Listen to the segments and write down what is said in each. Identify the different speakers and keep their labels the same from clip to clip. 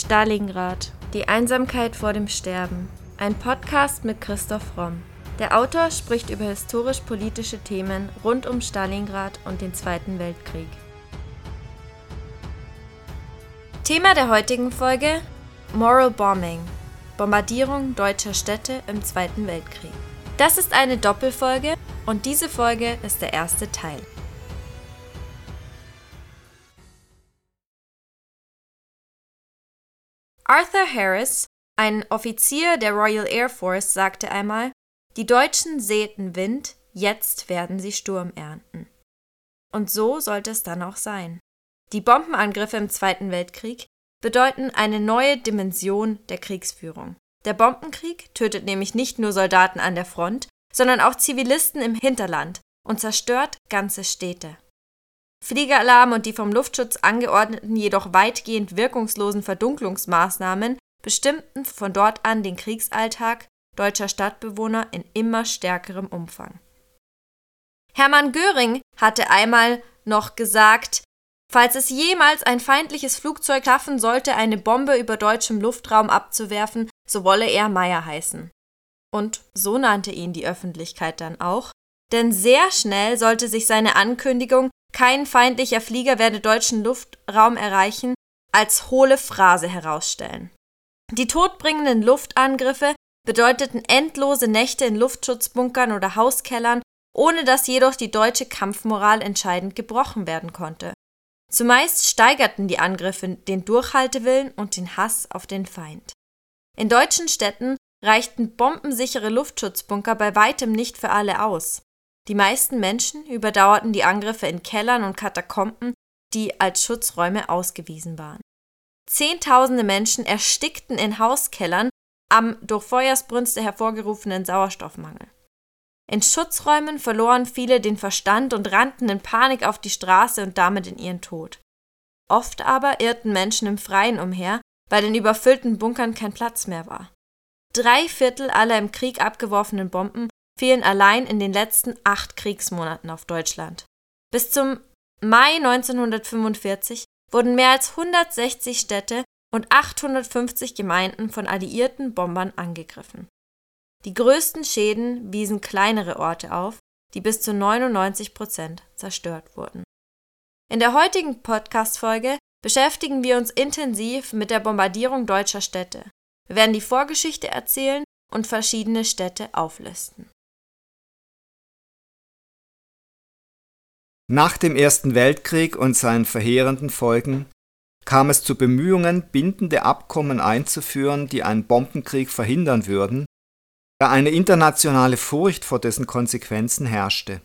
Speaker 1: Stalingrad. Die Einsamkeit vor dem Sterben. Ein Podcast mit Christoph Romm. Der Autor spricht über historisch-politische Themen rund um Stalingrad und den Zweiten Weltkrieg. Thema der heutigen Folge: Moral Bombing. Bombardierung deutscher Städte im Zweiten Weltkrieg. Das ist eine Doppelfolge und diese Folge ist der erste Teil. Arthur Harris, ein Offizier der Royal Air Force, sagte einmal, die Deutschen säten Wind, jetzt werden sie Sturm ernten. Und so sollte es dann auch sein. Die Bombenangriffe im Zweiten Weltkrieg bedeuten eine neue Dimension der Kriegsführung. Der Bombenkrieg tötet nämlich nicht nur Soldaten an der Front, sondern auch Zivilisten im Hinterland und zerstört ganze Städte. Fliegeralarm und die vom Luftschutz angeordneten, jedoch weitgehend wirkungslosen Verdunklungsmaßnahmen bestimmten von dort an den Kriegsalltag deutscher Stadtbewohner in immer stärkerem Umfang. Hermann Göring hatte einmal noch gesagt, falls es jemals ein feindliches Flugzeug schaffen sollte, eine Bombe über deutschem Luftraum abzuwerfen, so wolle er Meier heißen. Und so nannte ihn die Öffentlichkeit dann auch, denn sehr schnell sollte sich seine Ankündigung kein feindlicher Flieger werde deutschen Luftraum erreichen, als hohle Phrase herausstellen. Die todbringenden Luftangriffe bedeuteten endlose Nächte in Luftschutzbunkern oder Hauskellern, ohne dass jedoch die deutsche Kampfmoral entscheidend gebrochen werden konnte. Zumeist steigerten die Angriffe den Durchhaltewillen und den Hass auf den Feind. In deutschen Städten reichten bombensichere Luftschutzbunker bei weitem nicht für alle aus. Die meisten Menschen überdauerten die Angriffe in Kellern und Katakomben, die als Schutzräume ausgewiesen waren. Zehntausende Menschen erstickten in Hauskellern am durch Feuersbrünste hervorgerufenen Sauerstoffmangel. In Schutzräumen verloren viele den Verstand und rannten in Panik auf die Straße und damit in ihren Tod. Oft aber irrten Menschen im Freien umher, weil in überfüllten Bunkern kein Platz mehr war. Drei Viertel aller im Krieg abgeworfenen Bomben fielen allein in den letzten acht Kriegsmonaten auf Deutschland. Bis zum Mai 1945 wurden mehr als 160 Städte und 850 Gemeinden von alliierten Bombern angegriffen. Die größten Schäden wiesen kleinere Orte auf, die bis zu 99 Prozent zerstört wurden. In der heutigen Podcast-Folge beschäftigen wir uns intensiv mit der Bombardierung deutscher Städte. Wir werden die Vorgeschichte erzählen und verschiedene Städte auflisten.
Speaker 2: Nach dem Ersten Weltkrieg und seinen verheerenden Folgen kam es zu Bemühungen, bindende Abkommen einzuführen, die einen Bombenkrieg verhindern würden, da eine internationale Furcht vor dessen Konsequenzen herrschte.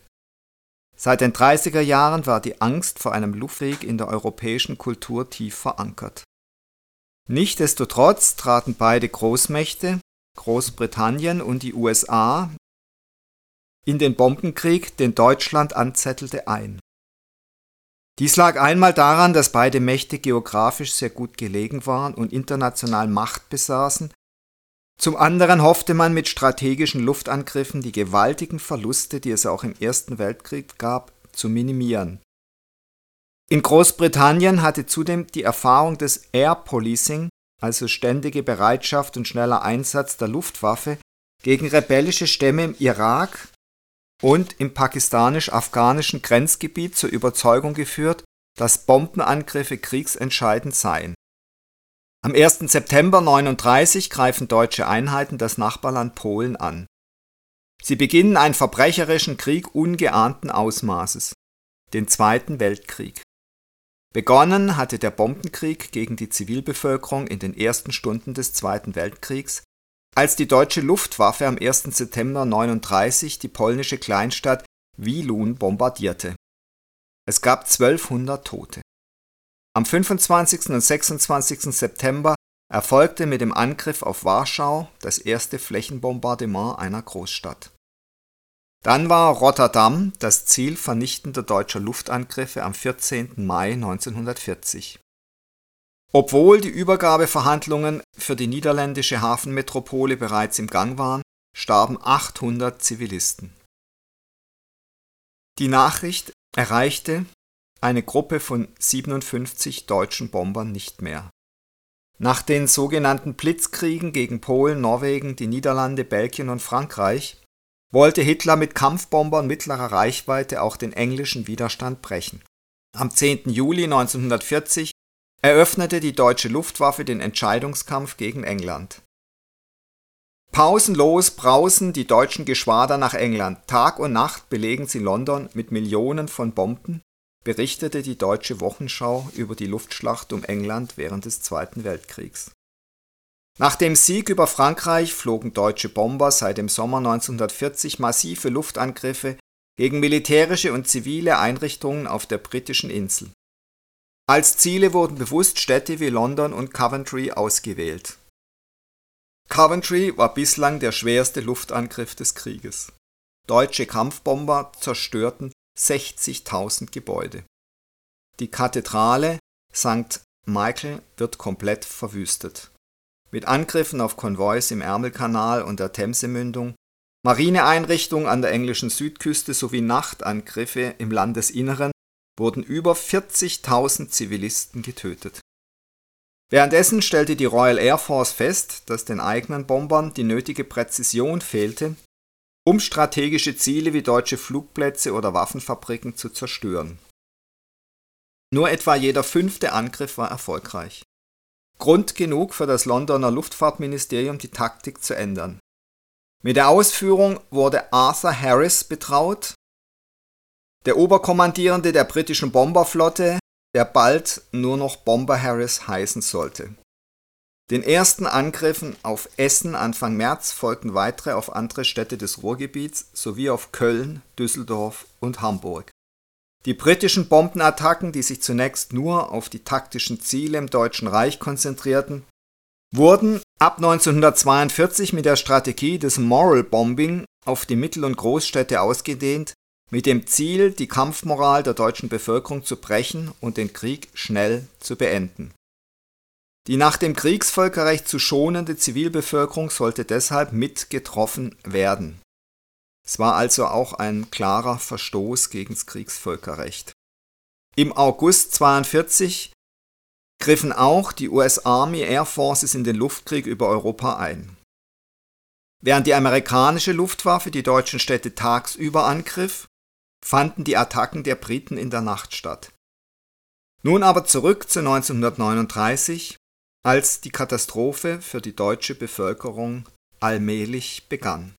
Speaker 2: Seit den 30er Jahren war die Angst vor einem Luftkrieg in der europäischen Kultur tief verankert. Nichtsdestotrotz traten beide Großmächte, Großbritannien und die USA, in den Bombenkrieg, den Deutschland anzettelte, ein. Dies lag einmal daran, dass beide Mächte geografisch sehr gut gelegen waren und international Macht besaßen, zum anderen hoffte man mit strategischen Luftangriffen die gewaltigen Verluste, die es auch im Ersten Weltkrieg gab, zu minimieren. In Großbritannien hatte zudem die Erfahrung des Air Policing, also ständige Bereitschaft und schneller Einsatz der Luftwaffe, gegen rebellische Stämme im Irak und im pakistanisch-afghanischen Grenzgebiet zur Überzeugung geführt, dass Bombenangriffe kriegsentscheidend seien. Am 1. September 1939 greifen deutsche Einheiten das Nachbarland Polen an. Sie beginnen einen verbrecherischen Krieg ungeahnten Ausmaßes, den Zweiten Weltkrieg. Begonnen hatte der Bombenkrieg gegen die Zivilbevölkerung in den ersten Stunden des Zweiten Weltkriegs als die deutsche Luftwaffe am 1. September 1939 die polnische Kleinstadt Wielun bombardierte. Es gab 1200 Tote. Am 25. und 26. September erfolgte mit dem Angriff auf Warschau das erste Flächenbombardement einer Großstadt. Dann war Rotterdam das Ziel vernichtender deutscher Luftangriffe am 14. Mai 1940 obwohl die Übergabeverhandlungen für die niederländische Hafenmetropole bereits im Gang waren, starben 800 Zivilisten. Die Nachricht erreichte eine Gruppe von 57 deutschen Bombern nicht mehr. Nach den sogenannten Blitzkriegen gegen Polen, Norwegen, die Niederlande, Belgien und Frankreich wollte Hitler mit Kampfbombern mittlerer Reichweite auch den englischen Widerstand brechen. Am 10. Juli 1940 eröffnete die deutsche Luftwaffe den Entscheidungskampf gegen England. Pausenlos brausen die deutschen Geschwader nach England, Tag und Nacht belegen sie London mit Millionen von Bomben, berichtete die Deutsche Wochenschau über die Luftschlacht um England während des Zweiten Weltkriegs. Nach dem Sieg über Frankreich flogen deutsche Bomber seit dem Sommer 1940 massive Luftangriffe gegen militärische und zivile Einrichtungen auf der britischen Insel. Als Ziele wurden bewusst Städte wie London und Coventry ausgewählt. Coventry war bislang der schwerste Luftangriff des Krieges. Deutsche Kampfbomber zerstörten 60.000 Gebäude. Die Kathedrale St. Michael wird komplett verwüstet. Mit Angriffen auf Konvois im Ärmelkanal und der Themsemündung, Marineeinrichtungen an der englischen Südküste sowie Nachtangriffe im Landesinneren wurden über 40.000 Zivilisten getötet. Währenddessen stellte die Royal Air Force fest, dass den eigenen Bombern die nötige Präzision fehlte, um strategische Ziele wie deutsche Flugplätze oder Waffenfabriken zu zerstören. Nur etwa jeder fünfte Angriff war erfolgreich. Grund genug für das Londoner Luftfahrtministerium, die Taktik zu ändern. Mit der Ausführung wurde Arthur Harris betraut, der Oberkommandierende der britischen Bomberflotte, der bald nur noch Bomber Harris heißen sollte. Den ersten Angriffen auf Essen Anfang März folgten weitere auf andere Städte des Ruhrgebiets sowie auf Köln, Düsseldorf und Hamburg. Die britischen Bombenattacken, die sich zunächst nur auf die taktischen Ziele im Deutschen Reich konzentrierten, wurden ab 1942 mit der Strategie des Moral Bombing auf die Mittel- und Großstädte ausgedehnt, mit dem Ziel, die Kampfmoral der deutschen Bevölkerung zu brechen und den Krieg schnell zu beenden. Die nach dem Kriegsvölkerrecht zu schonende Zivilbevölkerung sollte deshalb mitgetroffen werden. Es war also auch ein klarer Verstoß gegen das Kriegsvölkerrecht. Im August 1942 griffen auch die US Army Air Forces in den Luftkrieg über Europa ein. Während die amerikanische Luftwaffe die deutschen Städte tagsüber angriff, fanden die Attacken der Briten in der Nacht statt. Nun aber zurück zu 1939, als die Katastrophe für die deutsche Bevölkerung allmählich begann.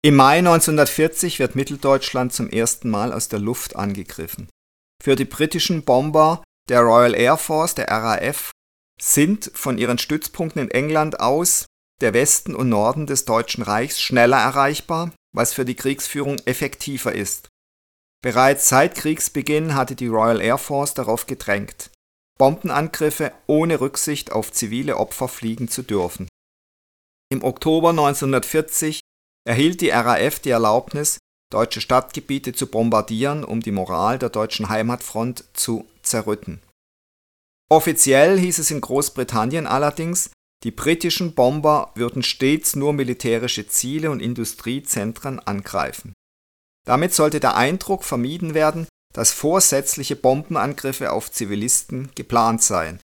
Speaker 2: Im Mai 1940 wird Mitteldeutschland zum ersten Mal aus der Luft angegriffen. Für die britischen Bomber der Royal Air Force, der RAF, sind von ihren Stützpunkten in England aus der Westen und Norden des Deutschen Reichs schneller erreichbar, was für die Kriegsführung effektiver ist. Bereits seit Kriegsbeginn hatte die Royal Air Force darauf gedrängt, Bombenangriffe ohne Rücksicht auf zivile Opfer fliegen zu dürfen. Im Oktober 1940 erhielt die RAF die Erlaubnis, deutsche Stadtgebiete zu bombardieren, um die Moral der deutschen Heimatfront zu zerrütten. Offiziell hieß es in Großbritannien allerdings, die britischen Bomber würden stets nur militärische Ziele und Industriezentren angreifen. Damit sollte der Eindruck vermieden werden, dass vorsätzliche Bombenangriffe auf Zivilisten geplant seien.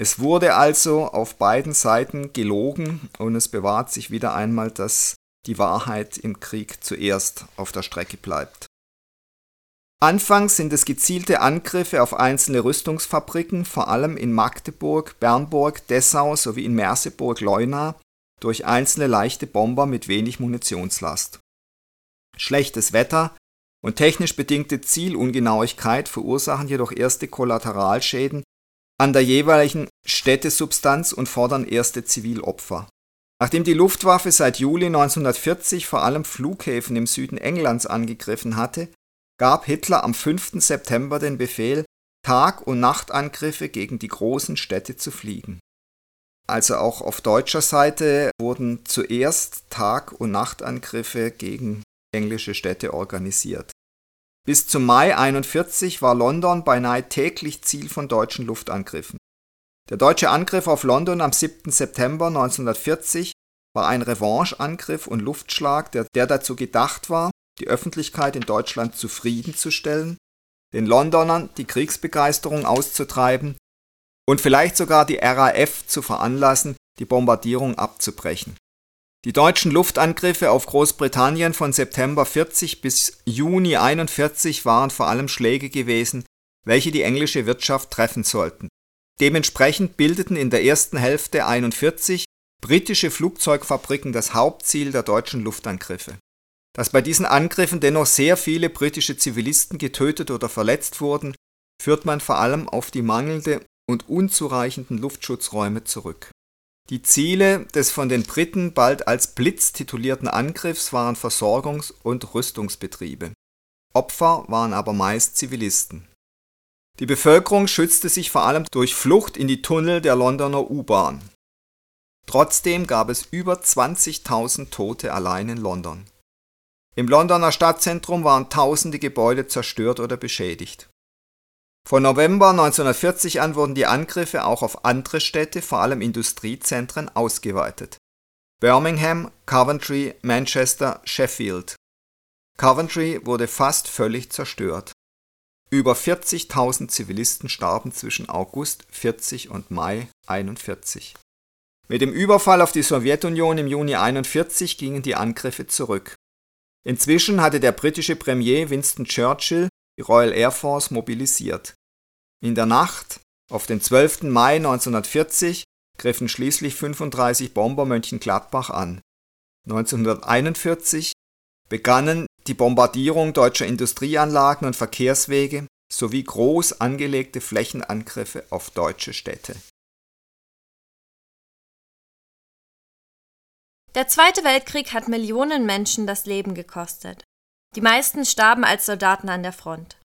Speaker 2: Es wurde also auf beiden Seiten gelogen und es bewahrt sich wieder einmal, dass die Wahrheit im Krieg zuerst auf der Strecke bleibt. Anfangs sind es gezielte Angriffe auf einzelne Rüstungsfabriken, vor allem in Magdeburg, Bernburg, Dessau sowie in Merseburg-Leuna, durch einzelne leichte Bomber mit wenig Munitionslast. Schlechtes Wetter und technisch bedingte Zielungenauigkeit verursachen jedoch erste Kollateralschäden an der jeweiligen Städtesubstanz und fordern erste Zivilopfer. Nachdem die Luftwaffe seit Juli 1940 vor allem Flughäfen im Süden Englands angegriffen hatte, gab Hitler am 5. September den Befehl, Tag- und Nachtangriffe gegen die großen Städte zu fliegen. Also auch auf deutscher Seite wurden zuerst Tag- und Nachtangriffe gegen englische Städte organisiert. Bis zum Mai 1941 war London beinahe täglich Ziel von deutschen Luftangriffen. Der deutsche Angriff auf London am 7. September 1940 war ein Revancheangriff und Luftschlag, der, der dazu gedacht war, die Öffentlichkeit in Deutschland zufriedenzustellen, den Londonern die Kriegsbegeisterung auszutreiben und vielleicht sogar die RAF zu veranlassen, die Bombardierung abzubrechen. Die deutschen Luftangriffe auf Großbritannien von September 40 bis Juni 41 waren vor allem Schläge gewesen, welche die englische Wirtschaft treffen sollten. Dementsprechend bildeten in der ersten Hälfte 41 britische Flugzeugfabriken das Hauptziel der deutschen Luftangriffe. Dass bei diesen Angriffen dennoch sehr viele britische Zivilisten getötet oder verletzt wurden, führt man vor allem auf die mangelnde und unzureichenden Luftschutzräume zurück. Die Ziele des von den Briten bald als Blitz titulierten Angriffs waren Versorgungs- und Rüstungsbetriebe. Opfer waren aber meist Zivilisten. Die Bevölkerung schützte sich vor allem durch Flucht in die Tunnel der Londoner U-Bahn. Trotzdem gab es über 20.000 Tote allein in London. Im Londoner Stadtzentrum waren tausende Gebäude zerstört oder beschädigt. Von November 1940 an wurden die Angriffe auch auf andere Städte, vor allem Industriezentren, ausgeweitet. Birmingham, Coventry, Manchester, Sheffield. Coventry wurde fast völlig zerstört. Über 40.000 Zivilisten starben zwischen August 40 und Mai 41. Mit dem Überfall auf die Sowjetunion im Juni 41 gingen die Angriffe zurück. Inzwischen hatte der britische Premier Winston Churchill die Royal Air Force mobilisiert. In der Nacht auf den 12. Mai 1940 griffen schließlich 35 Bomber Mönchengladbach an. 1941 begannen die Bombardierung deutscher Industrieanlagen und Verkehrswege sowie groß angelegte Flächenangriffe auf deutsche Städte
Speaker 1: Der Zweite Weltkrieg hat Millionen Menschen das Leben gekostet. Die meisten starben als Soldaten an der Front.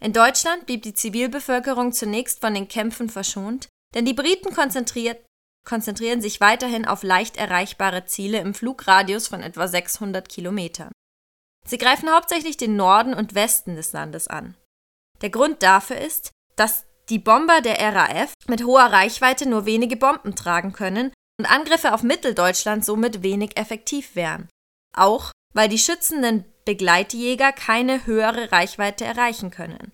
Speaker 1: In Deutschland blieb die Zivilbevölkerung zunächst von den Kämpfen verschont, denn die Briten konzentrieren sich weiterhin auf leicht erreichbare Ziele im Flugradius von etwa 600 Kilometern. Sie greifen hauptsächlich den Norden und Westen des Landes an. Der Grund dafür ist, dass die Bomber der RAF mit hoher Reichweite nur wenige Bomben tragen können und Angriffe auf Mitteldeutschland somit wenig effektiv wären. Auch weil die schützenden Begleitjäger keine höhere Reichweite erreichen können.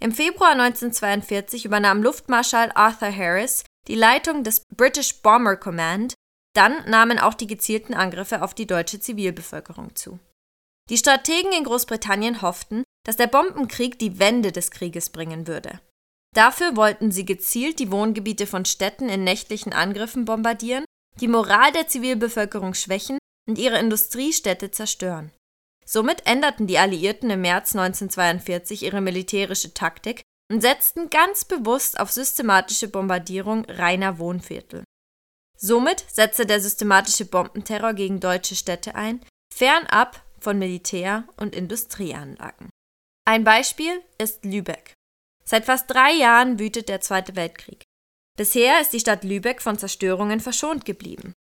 Speaker 1: Im Februar 1942 übernahm Luftmarschall Arthur Harris die Leitung des British Bomber Command, dann nahmen auch die gezielten Angriffe auf die deutsche Zivilbevölkerung zu. Die Strategen in Großbritannien hofften, dass der Bombenkrieg die Wende des Krieges bringen würde. Dafür wollten sie gezielt die Wohngebiete von Städten in nächtlichen Angriffen bombardieren, die Moral der Zivilbevölkerung schwächen und ihre Industriestädte zerstören. Somit änderten die Alliierten im März 1942 ihre militärische Taktik und setzten ganz bewusst auf systematische Bombardierung reiner Wohnviertel. Somit setzte der systematische Bombenterror gegen deutsche Städte ein, fernab von Militär- und Industrieanlagen. Ein Beispiel ist Lübeck. Seit fast drei Jahren wütet der Zweite Weltkrieg. Bisher ist die Stadt Lübeck von Zerstörungen verschont geblieben.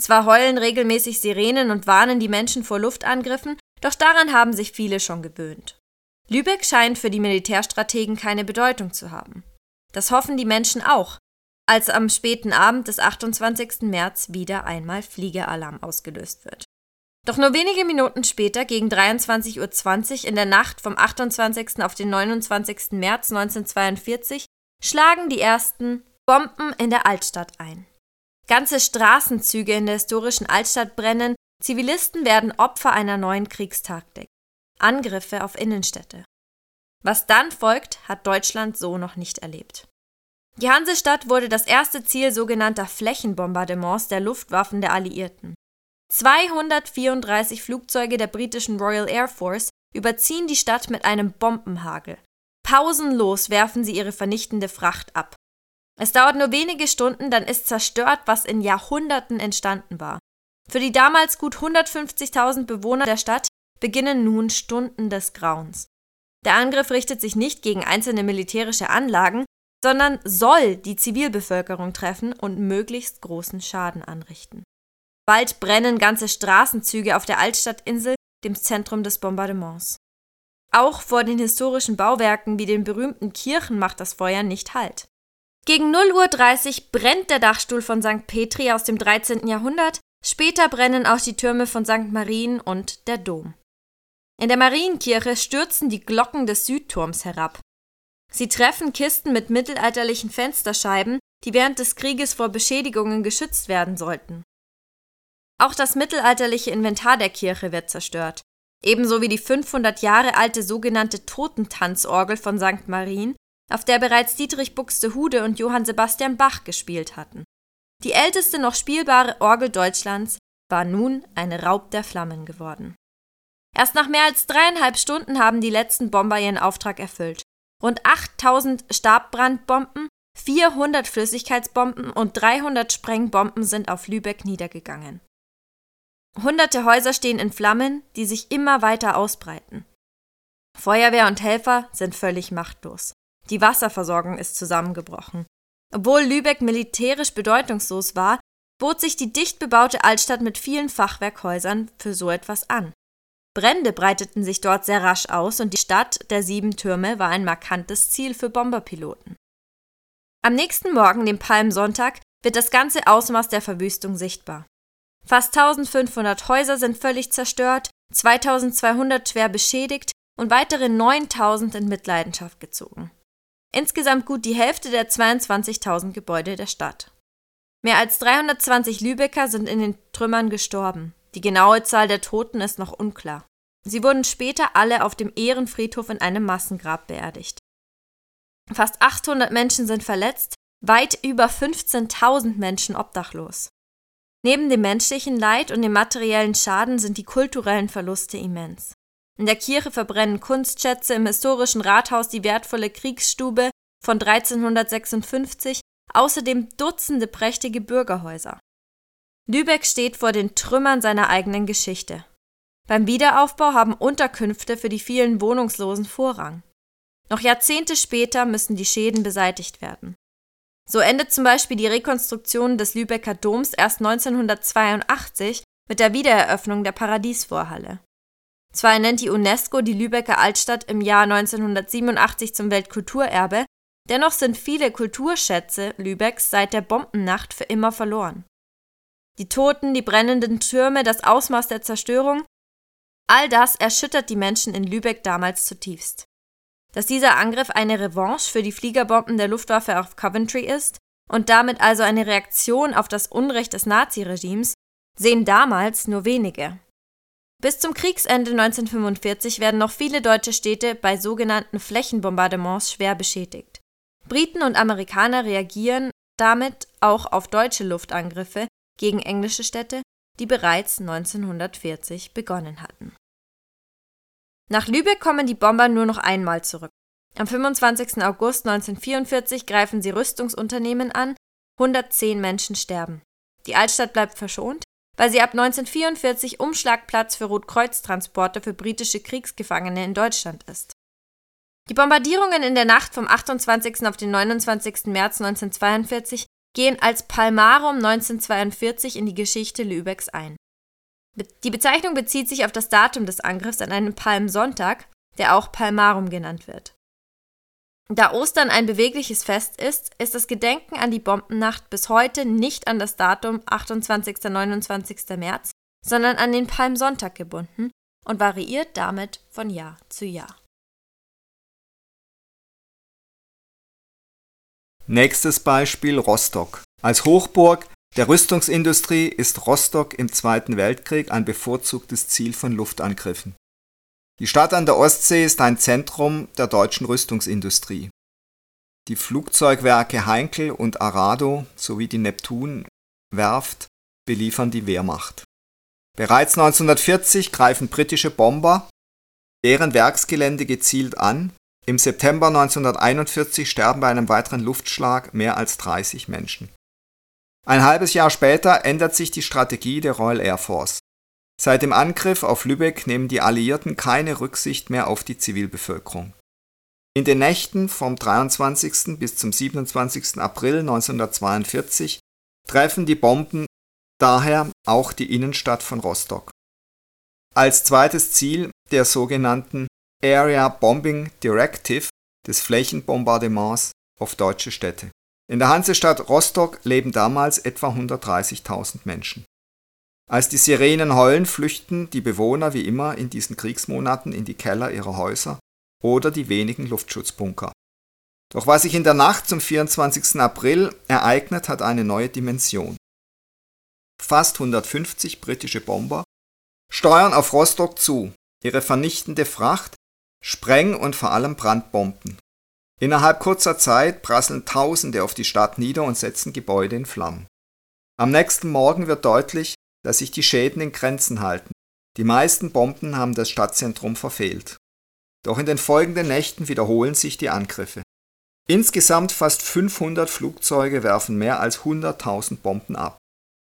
Speaker 1: Zwar heulen regelmäßig Sirenen und warnen die Menschen vor Luftangriffen, doch daran haben sich viele schon gewöhnt. Lübeck scheint für die Militärstrategen keine Bedeutung zu haben. Das hoffen die Menschen auch, als am späten Abend des 28. März wieder einmal Fliegealarm ausgelöst wird. Doch nur wenige Minuten später, gegen 23.20 Uhr in der Nacht vom 28. auf den 29. März 1942, schlagen die ersten Bomben in der Altstadt ein. Ganze Straßenzüge in der historischen Altstadt brennen, Zivilisten werden Opfer einer neuen Kriegstaktik. Angriffe auf Innenstädte. Was dann folgt, hat Deutschland so noch nicht erlebt. Die Hansestadt wurde das erste Ziel sogenannter Flächenbombardements der Luftwaffen der Alliierten. 234 Flugzeuge der britischen Royal Air Force überziehen die Stadt mit einem Bombenhagel. Pausenlos werfen sie ihre vernichtende Fracht ab. Es dauert nur wenige Stunden, dann ist zerstört, was in Jahrhunderten entstanden war. Für die damals gut 150.000 Bewohner der Stadt beginnen nun Stunden des Grauens. Der Angriff richtet sich nicht gegen einzelne militärische Anlagen, sondern soll die Zivilbevölkerung treffen und möglichst großen Schaden anrichten. Bald brennen ganze Straßenzüge auf der Altstadtinsel, dem Zentrum des Bombardements. Auch vor den historischen Bauwerken wie den berühmten Kirchen macht das Feuer nicht Halt. Gegen 0.30 Uhr brennt der Dachstuhl von St. Petri aus dem 13. Jahrhundert, später brennen auch die Türme von St. Marien und der Dom. In der Marienkirche stürzen die Glocken des Südturms herab. Sie treffen Kisten mit mittelalterlichen Fensterscheiben, die während des Krieges vor Beschädigungen geschützt werden sollten. Auch das mittelalterliche Inventar der Kirche wird zerstört, ebenso wie die 500 Jahre alte sogenannte Totentanzorgel von St. Marien, auf der bereits Dietrich Buxtehude und Johann Sebastian Bach gespielt hatten. Die älteste noch spielbare Orgel Deutschlands war nun ein Raub der Flammen geworden. Erst nach mehr als dreieinhalb Stunden haben die letzten Bomber ihren Auftrag erfüllt. Rund 8000 Stabbrandbomben, 400 Flüssigkeitsbomben und 300 Sprengbomben sind auf Lübeck niedergegangen. Hunderte Häuser stehen in Flammen, die sich immer weiter ausbreiten. Feuerwehr und Helfer sind völlig machtlos. Die Wasserversorgung ist zusammengebrochen. Obwohl Lübeck militärisch bedeutungslos war, bot sich die dicht bebaute Altstadt mit vielen Fachwerkhäusern für so etwas an. Brände breiteten sich dort sehr rasch aus und die Stadt der sieben Türme war ein markantes Ziel für Bomberpiloten. Am nächsten Morgen, dem Palmsonntag, wird das ganze Ausmaß der Verwüstung sichtbar. Fast 1500 Häuser sind völlig zerstört, 2200 schwer beschädigt und weitere 9000 in Mitleidenschaft gezogen. Insgesamt gut die Hälfte der 22.000 Gebäude der Stadt. Mehr als 320 Lübecker sind in den Trümmern gestorben. Die genaue Zahl der Toten ist noch unklar. Sie wurden später alle auf dem Ehrenfriedhof in einem Massengrab beerdigt. Fast 800 Menschen sind verletzt, weit über 15.000 Menschen obdachlos. Neben dem menschlichen Leid und dem materiellen Schaden sind die kulturellen Verluste immens. In der Kirche verbrennen Kunstschätze, im historischen Rathaus die wertvolle Kriegsstube von 1356, außerdem Dutzende prächtige Bürgerhäuser. Lübeck steht vor den Trümmern seiner eigenen Geschichte. Beim Wiederaufbau haben Unterkünfte für die vielen Wohnungslosen Vorrang. Noch Jahrzehnte später müssen die Schäden beseitigt werden. So endet zum Beispiel die Rekonstruktion des Lübecker Doms erst 1982 mit der Wiedereröffnung der Paradiesvorhalle. Zwar nennt die UNESCO die Lübecker Altstadt im Jahr 1987 zum Weltkulturerbe, dennoch sind viele Kulturschätze Lübecks seit der Bombennacht für immer verloren. Die Toten, die brennenden Türme, das Ausmaß der Zerstörung, all das erschüttert die Menschen in Lübeck damals zutiefst. Dass dieser Angriff eine Revanche für die Fliegerbomben der Luftwaffe auf Coventry ist und damit also eine Reaktion auf das Unrecht des Naziregimes, sehen damals nur wenige. Bis zum Kriegsende 1945 werden noch viele deutsche Städte bei sogenannten Flächenbombardements schwer beschädigt. Briten und Amerikaner reagieren damit auch auf deutsche Luftangriffe gegen englische Städte, die bereits 1940 begonnen hatten. Nach Lübeck kommen die Bomber nur noch einmal zurück. Am 25. August 1944 greifen sie Rüstungsunternehmen an, 110 Menschen sterben. Die Altstadt bleibt verschont, weil sie ab 1944 Umschlagplatz für Rotkreuztransporte für britische Kriegsgefangene in Deutschland ist. Die Bombardierungen in der Nacht vom 28. auf den 29. März 1942 gehen als Palmarum 1942 in die Geschichte Lübecks ein. Die Bezeichnung bezieht sich auf das Datum des Angriffs an einen Palmsonntag, der auch Palmarum genannt wird. Da Ostern ein bewegliches Fest ist, ist das Gedenken an die Bombennacht bis heute nicht an das Datum 28. 29. März, sondern an den Palmsonntag gebunden und variiert damit von Jahr zu Jahr.
Speaker 2: Nächstes Beispiel Rostock. Als Hochburg der Rüstungsindustrie ist Rostock im Zweiten Weltkrieg ein bevorzugtes Ziel von Luftangriffen. Die Stadt an der Ostsee ist ein Zentrum der deutschen Rüstungsindustrie. Die Flugzeugwerke Heinkel und Arado sowie die Neptun-Werft beliefern die Wehrmacht. Bereits 1940 greifen britische Bomber deren Werksgelände gezielt an im September 1941 sterben bei einem weiteren Luftschlag mehr als 30 Menschen. Ein halbes Jahr später ändert sich die Strategie der Royal Air Force. Seit dem Angriff auf Lübeck nehmen die Alliierten keine Rücksicht mehr auf die Zivilbevölkerung. In den Nächten vom 23. bis zum 27. April 1942 treffen die Bomben daher auch die Innenstadt von Rostock. Als zweites Ziel der sogenannten Area Bombing Directive des Flächenbombardements auf deutsche Städte. In der Hansestadt Rostock leben damals etwa 130.000 Menschen. Als die Sirenen heulen, flüchten die Bewohner wie immer in diesen Kriegsmonaten in die Keller ihrer Häuser oder die wenigen Luftschutzbunker. Doch was sich in der Nacht zum 24. April ereignet, hat eine neue Dimension. Fast 150 britische Bomber steuern auf Rostock zu. Ihre vernichtende Fracht Spreng- und vor allem Brandbomben. Innerhalb kurzer Zeit prasseln Tausende auf die Stadt nieder und setzen Gebäude in Flammen. Am nächsten Morgen wird deutlich, dass sich die Schäden in Grenzen halten. Die meisten Bomben haben das Stadtzentrum verfehlt. Doch in den folgenden Nächten wiederholen sich die Angriffe. Insgesamt fast 500 Flugzeuge werfen mehr als 100.000 Bomben ab.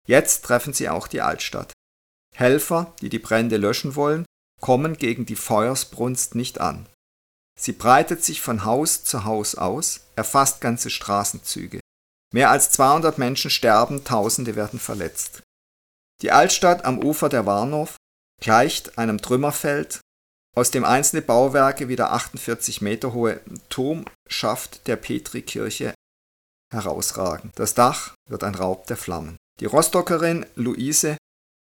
Speaker 2: Jetzt treffen sie auch die Altstadt. Helfer, die die Brände löschen wollen, kommen gegen die Feuersbrunst nicht an. Sie breitet sich von Haus zu Haus aus, erfasst ganze Straßenzüge. Mehr als 200 Menschen sterben, Tausende werden verletzt. Die Altstadt am Ufer der Warnow gleicht einem Trümmerfeld, aus dem einzelne Bauwerke wie der 48 Meter hohe Turmschaft der Petrikirche herausragen. Das Dach wird ein Raub der Flammen. Die Rostockerin Luise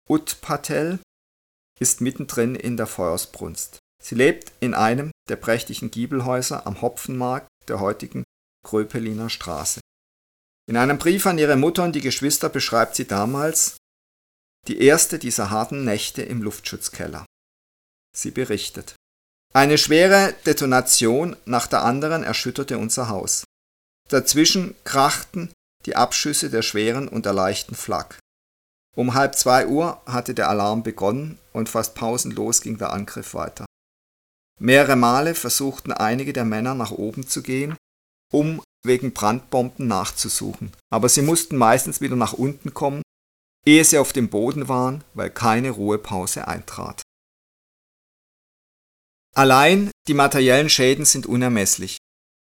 Speaker 2: Utpatel ist mittendrin in der Feuersbrunst. Sie lebt in einem der prächtigen Giebelhäuser am Hopfenmarkt der heutigen Gröpeliner Straße. In einem Brief an ihre Mutter und die Geschwister beschreibt sie damals die erste dieser harten Nächte im Luftschutzkeller. Sie berichtet. Eine schwere Detonation nach der anderen erschütterte unser Haus. Dazwischen krachten die Abschüsse der schweren und der leichten Flak. Um halb zwei Uhr hatte der Alarm begonnen und fast pausenlos ging der Angriff weiter. Mehrere Male versuchten einige der Männer nach oben zu gehen, um wegen Brandbomben nachzusuchen, aber sie mussten meistens wieder nach unten kommen, ehe sie auf dem Boden waren, weil keine Ruhepause eintrat. Allein die materiellen Schäden sind unermesslich.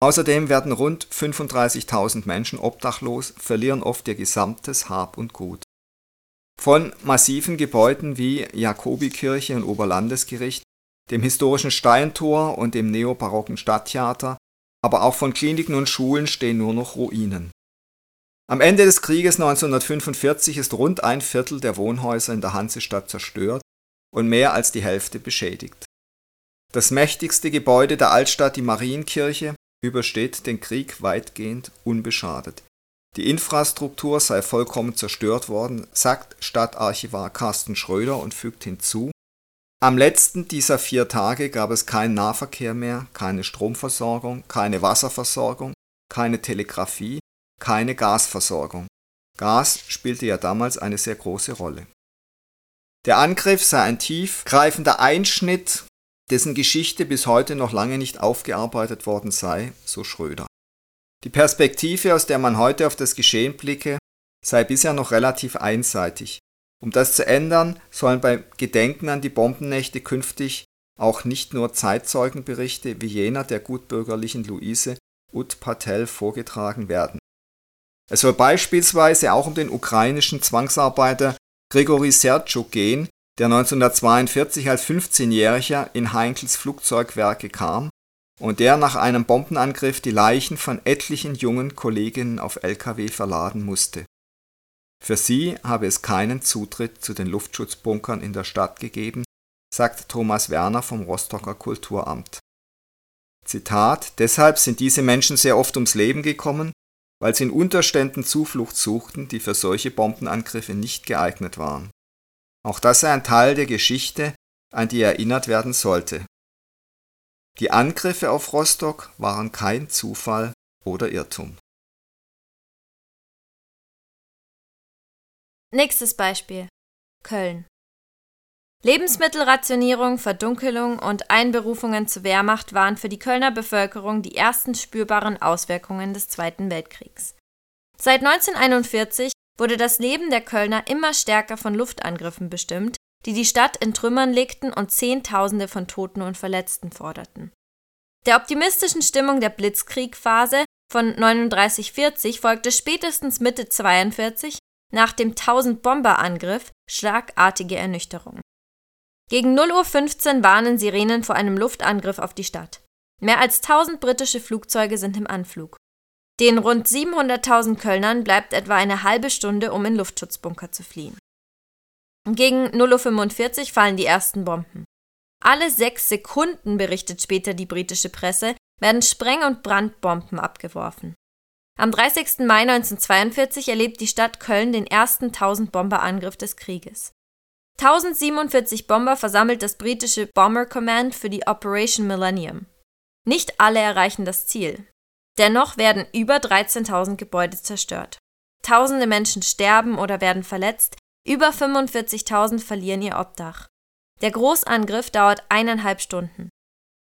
Speaker 2: Außerdem werden rund 35.000 Menschen obdachlos, verlieren oft ihr gesamtes Hab und Gut. Von massiven Gebäuden wie Jakobikirche und Oberlandesgericht, dem historischen Steintor und dem neobarocken Stadttheater, aber auch von Kliniken und Schulen stehen nur noch Ruinen. Am Ende des Krieges 1945 ist rund ein Viertel der Wohnhäuser in der Hansestadt zerstört und mehr als die Hälfte beschädigt. Das mächtigste Gebäude der Altstadt, die Marienkirche, übersteht den Krieg weitgehend unbeschadet. Die Infrastruktur sei vollkommen zerstört worden, sagt Stadtarchivar Carsten Schröder und fügt hinzu: Am letzten dieser vier Tage gab es keinen Nahverkehr mehr, keine Stromversorgung, keine Wasserversorgung, keine Telegrafie, keine Gasversorgung. Gas spielte ja damals eine sehr große Rolle. Der Angriff sei ein tiefgreifender Einschnitt, dessen Geschichte bis heute noch lange nicht aufgearbeitet worden sei, so Schröder. Die Perspektive, aus der man heute auf das Geschehen blicke, sei bisher noch relativ einseitig. Um das zu ändern, sollen bei Gedenken an die Bombennächte künftig auch nicht nur Zeitzeugenberichte wie jener der gutbürgerlichen Luise Ut Patel vorgetragen werden. Es soll beispielsweise auch um den ukrainischen Zwangsarbeiter Grigori Sertschuk gehen, der 1942 als 15-Jähriger in Heinkels Flugzeugwerke kam und der nach einem Bombenangriff die Leichen von etlichen jungen Kolleginnen auf Lkw verladen musste. Für sie habe es keinen Zutritt zu den Luftschutzbunkern in der Stadt gegeben, sagt Thomas Werner vom Rostocker Kulturamt. Zitat Deshalb sind diese Menschen sehr oft ums Leben gekommen, weil sie in Unterständen Zuflucht suchten, die für solche Bombenangriffe nicht geeignet waren. Auch das sei ein Teil der Geschichte, an die erinnert werden sollte. Die Angriffe auf Rostock waren kein Zufall oder Irrtum.
Speaker 1: Nächstes Beispiel. Köln. Lebensmittelrationierung, Verdunkelung und Einberufungen zur Wehrmacht waren für die Kölner Bevölkerung die ersten spürbaren Auswirkungen des Zweiten Weltkriegs. Seit 1941 wurde das Leben der Kölner immer stärker von Luftangriffen bestimmt, die die Stadt in Trümmern legten und Zehntausende von Toten und Verletzten forderten. Der optimistischen Stimmung der Blitzkriegphase von 39-40 folgte spätestens Mitte 42 nach dem 1000-Bomber-Angriff schlagartige Ernüchterung. Gegen 0.15 Uhr warnen Sirenen vor einem Luftangriff auf die Stadt. Mehr als 1000 britische Flugzeuge sind im Anflug. Den rund 700.000 Kölnern bleibt etwa eine halbe Stunde, um in Luftschutzbunker zu fliehen. Gegen 0.45 Uhr fallen die ersten Bomben. Alle sechs Sekunden, berichtet später die britische Presse, werden Spreng- und Brandbomben abgeworfen. Am 30. Mai 1942 erlebt die Stadt Köln den ersten 1000-Bomber-Angriff des Krieges. 1047 Bomber versammelt das britische Bomber Command für die Operation Millennium. Nicht alle erreichen das Ziel. Dennoch werden über 13.000 Gebäude zerstört. Tausende Menschen sterben oder werden verletzt, über 45.000 verlieren ihr Obdach. Der Großangriff dauert eineinhalb Stunden.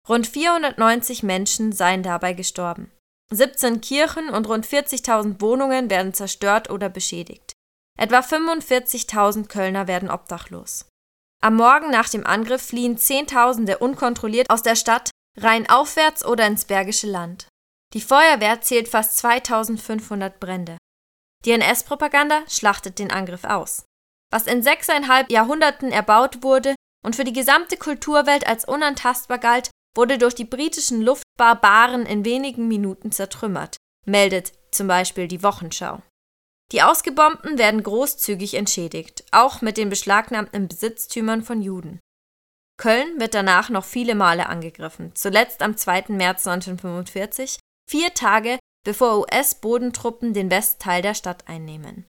Speaker 1: Rund 490 Menschen seien dabei gestorben. 17 Kirchen und rund 40.000 Wohnungen werden zerstört oder beschädigt. Etwa 45.000 Kölner werden obdachlos. Am Morgen nach dem Angriff fliehen Zehntausende unkontrolliert aus der Stadt rheinaufwärts oder ins Bergische Land. Die Feuerwehr zählt fast 2500 Brände. Die NS-Propaganda schlachtet den Angriff aus. Was in sechseinhalb Jahrhunderten erbaut wurde und für die gesamte Kulturwelt als unantastbar galt, wurde durch die britischen Luftbarbaren in wenigen Minuten zertrümmert, meldet zum Beispiel die Wochenschau. Die Ausgebombten werden großzügig entschädigt, auch mit den beschlagnahmten Besitztümern von Juden. Köln wird danach noch viele Male angegriffen, zuletzt am 2. März 1945, vier Tage bevor US-Bodentruppen den Westteil der Stadt einnehmen.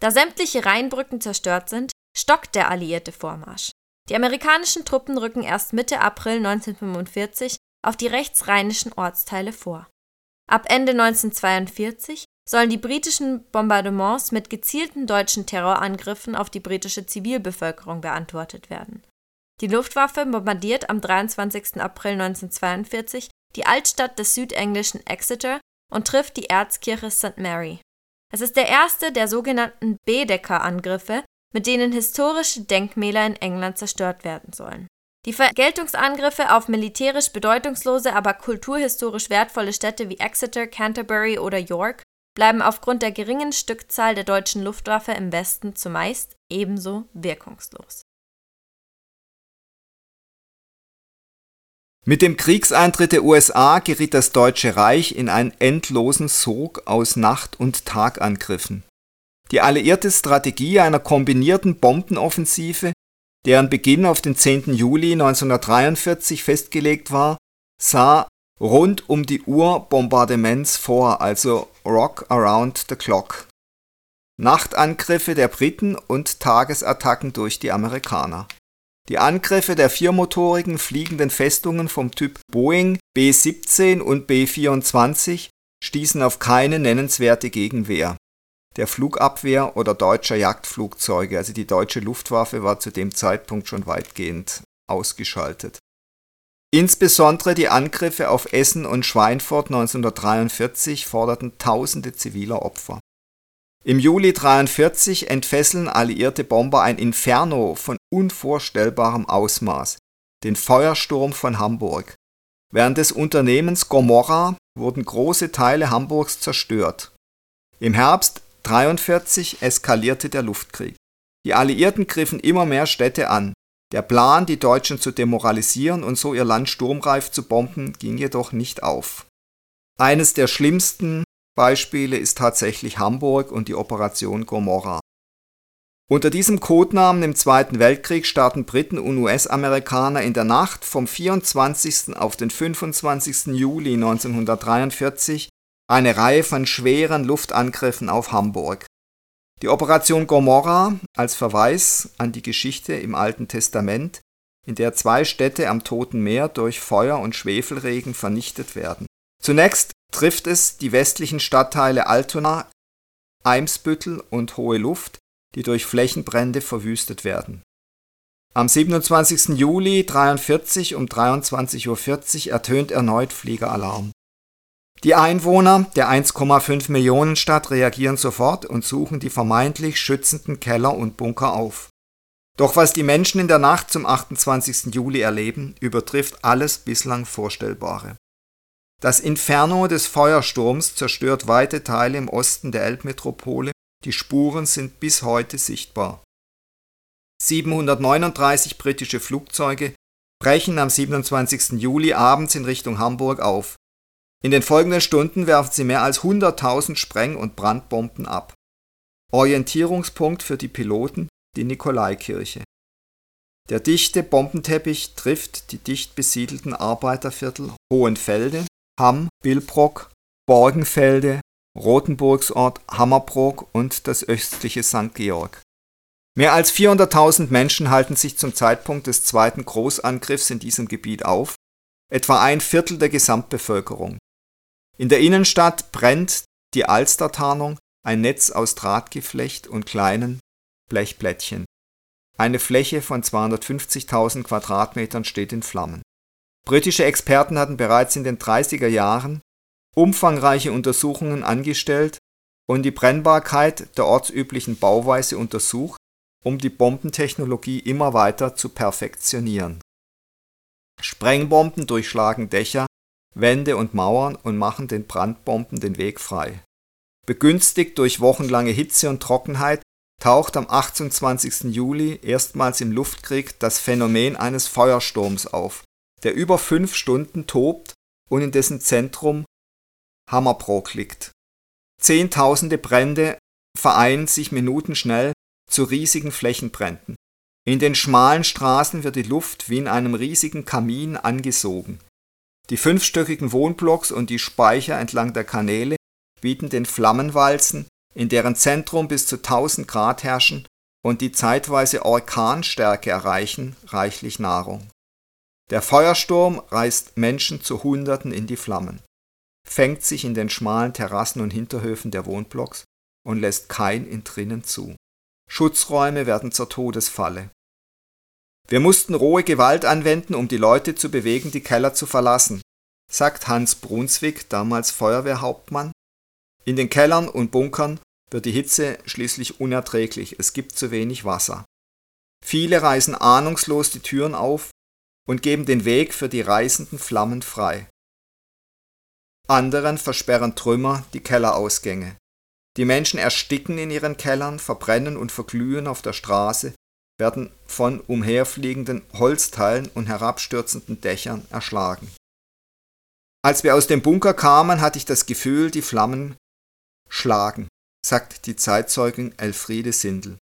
Speaker 1: Da sämtliche Rheinbrücken zerstört sind, stockt der alliierte Vormarsch. Die amerikanischen Truppen rücken erst Mitte April 1945 auf die rechtsrheinischen Ortsteile vor. Ab Ende 1942 sollen die britischen Bombardements mit gezielten deutschen Terrorangriffen auf die britische Zivilbevölkerung beantwortet werden. Die Luftwaffe bombardiert am 23. April 1942 die Altstadt des südenglischen Exeter und trifft die Erzkirche St. Mary. Es ist der erste der sogenannten Baedeker-Angriffe, mit denen historische Denkmäler in England zerstört werden sollen. Die Vergeltungsangriffe auf militärisch bedeutungslose, aber kulturhistorisch wertvolle Städte wie Exeter, Canterbury oder York bleiben aufgrund der geringen Stückzahl der deutschen Luftwaffe im Westen zumeist ebenso wirkungslos.
Speaker 2: Mit dem Kriegseintritt der USA geriet das Deutsche Reich in einen endlosen Sog aus Nacht- und Tagangriffen. Die alliierte Strategie einer kombinierten Bombenoffensive, deren Beginn auf den 10. Juli 1943 festgelegt war, sah rund um die Uhr Bombardements vor, also Rock Around the Clock. Nachtangriffe der Briten und Tagesattacken durch die Amerikaner. Die Angriffe der viermotorigen fliegenden Festungen vom Typ Boeing B-17 und B-24 stießen auf keine nennenswerte Gegenwehr. Der Flugabwehr oder deutscher Jagdflugzeuge. Also die deutsche Luftwaffe war zu dem Zeitpunkt schon weitgehend ausgeschaltet. Insbesondere die Angriffe auf Essen und Schweinfurt 1943 forderten tausende ziviler Opfer. Im Juli 1943 entfesseln alliierte Bomber ein Inferno von unvorstellbarem Ausmaß, den Feuersturm von Hamburg. Während des Unternehmens Gomorra wurden große Teile Hamburgs zerstört. Im Herbst 1943 eskalierte der Luftkrieg. Die Alliierten griffen immer mehr Städte an. Der Plan, die Deutschen zu demoralisieren und so ihr Land sturmreif zu bomben, ging jedoch nicht auf. Eines der schlimmsten Beispiele ist tatsächlich Hamburg und die Operation Gomorra. Unter diesem Codenamen im Zweiten Weltkrieg starten Briten und US-Amerikaner in der Nacht vom 24. auf den 25. Juli 1943 eine Reihe von schweren Luftangriffen auf Hamburg. Die Operation Gomorra als Verweis an die Geschichte im Alten Testament, in der zwei Städte am Toten Meer durch Feuer und Schwefelregen vernichtet werden. Zunächst trifft es die westlichen Stadtteile Altona, Eimsbüttel und Hohe Luft, die durch Flächenbrände verwüstet werden. Am 27. Juli 1943 um 23.40 Uhr ertönt erneut Fliegeralarm. Die Einwohner der 1,5 Millionen Stadt reagieren sofort und suchen die vermeintlich schützenden Keller und Bunker auf. Doch was die Menschen in der Nacht zum 28. Juli erleben, übertrifft alles bislang Vorstellbare. Das Inferno des Feuersturms zerstört weite Teile im Osten der Elbmetropole die Spuren sind bis heute sichtbar. 739 britische Flugzeuge brechen am 27. Juli abends in Richtung Hamburg auf. In den folgenden Stunden werfen sie mehr als 100.000 Spreng- und Brandbomben ab. Orientierungspunkt für die Piloten die Nikolaikirche. Der dichte Bombenteppich trifft die dicht besiedelten Arbeiterviertel Hohenfelde, Hamm, Billbrock, Borgenfelde, Rothenburgsort Hammerbrook und das östliche St. Georg. Mehr als 400.000 Menschen halten sich zum Zeitpunkt des zweiten Großangriffs in diesem Gebiet auf, etwa ein Viertel der Gesamtbevölkerung. In der Innenstadt brennt die Alstertarnung, ein Netz aus Drahtgeflecht und kleinen Blechplättchen. Eine Fläche von 250.000 Quadratmetern steht in Flammen. Britische Experten hatten bereits in den 30er Jahren umfangreiche Untersuchungen angestellt und die Brennbarkeit der ortsüblichen Bauweise untersucht, um die Bombentechnologie immer weiter zu perfektionieren. Sprengbomben durchschlagen Dächer, Wände und Mauern und machen den Brandbomben den Weg frei. Begünstigt durch wochenlange Hitze und Trockenheit taucht am 28. Juli erstmals im Luftkrieg das Phänomen eines Feuersturms auf, der über fünf Stunden tobt und in dessen Zentrum Hammerbrook liegt. Zehntausende Brände vereinen sich minutenschnell zu riesigen Flächenbränden. In den schmalen Straßen wird die Luft wie in einem riesigen Kamin angesogen. Die fünfstöckigen Wohnblocks und die Speicher entlang der Kanäle bieten den Flammenwalzen, in deren Zentrum bis zu 1000 Grad herrschen und die zeitweise Orkanstärke erreichen, reichlich Nahrung. Der Feuersturm reißt Menschen zu Hunderten in die Flammen fängt sich in den schmalen Terrassen und Hinterhöfen der Wohnblocks und lässt kein Entrinnen zu. Schutzräume werden zur Todesfalle. Wir mussten rohe Gewalt anwenden, um die Leute zu bewegen, die Keller zu verlassen, sagt Hans Brunswick, damals Feuerwehrhauptmann. In den Kellern und Bunkern wird die Hitze schließlich unerträglich, es gibt zu wenig Wasser. Viele reißen ahnungslos die Türen auf und geben den Weg für die reißenden Flammen frei. Anderen versperren Trümmer die Kellerausgänge. Die Menschen ersticken in ihren Kellern, verbrennen und verglühen auf der Straße, werden von umherfliegenden Holzteilen und herabstürzenden Dächern erschlagen. Als wir aus dem Bunker kamen, hatte ich das Gefühl, die Flammen schlagen, sagt die Zeitzeugin Elfriede Sindel.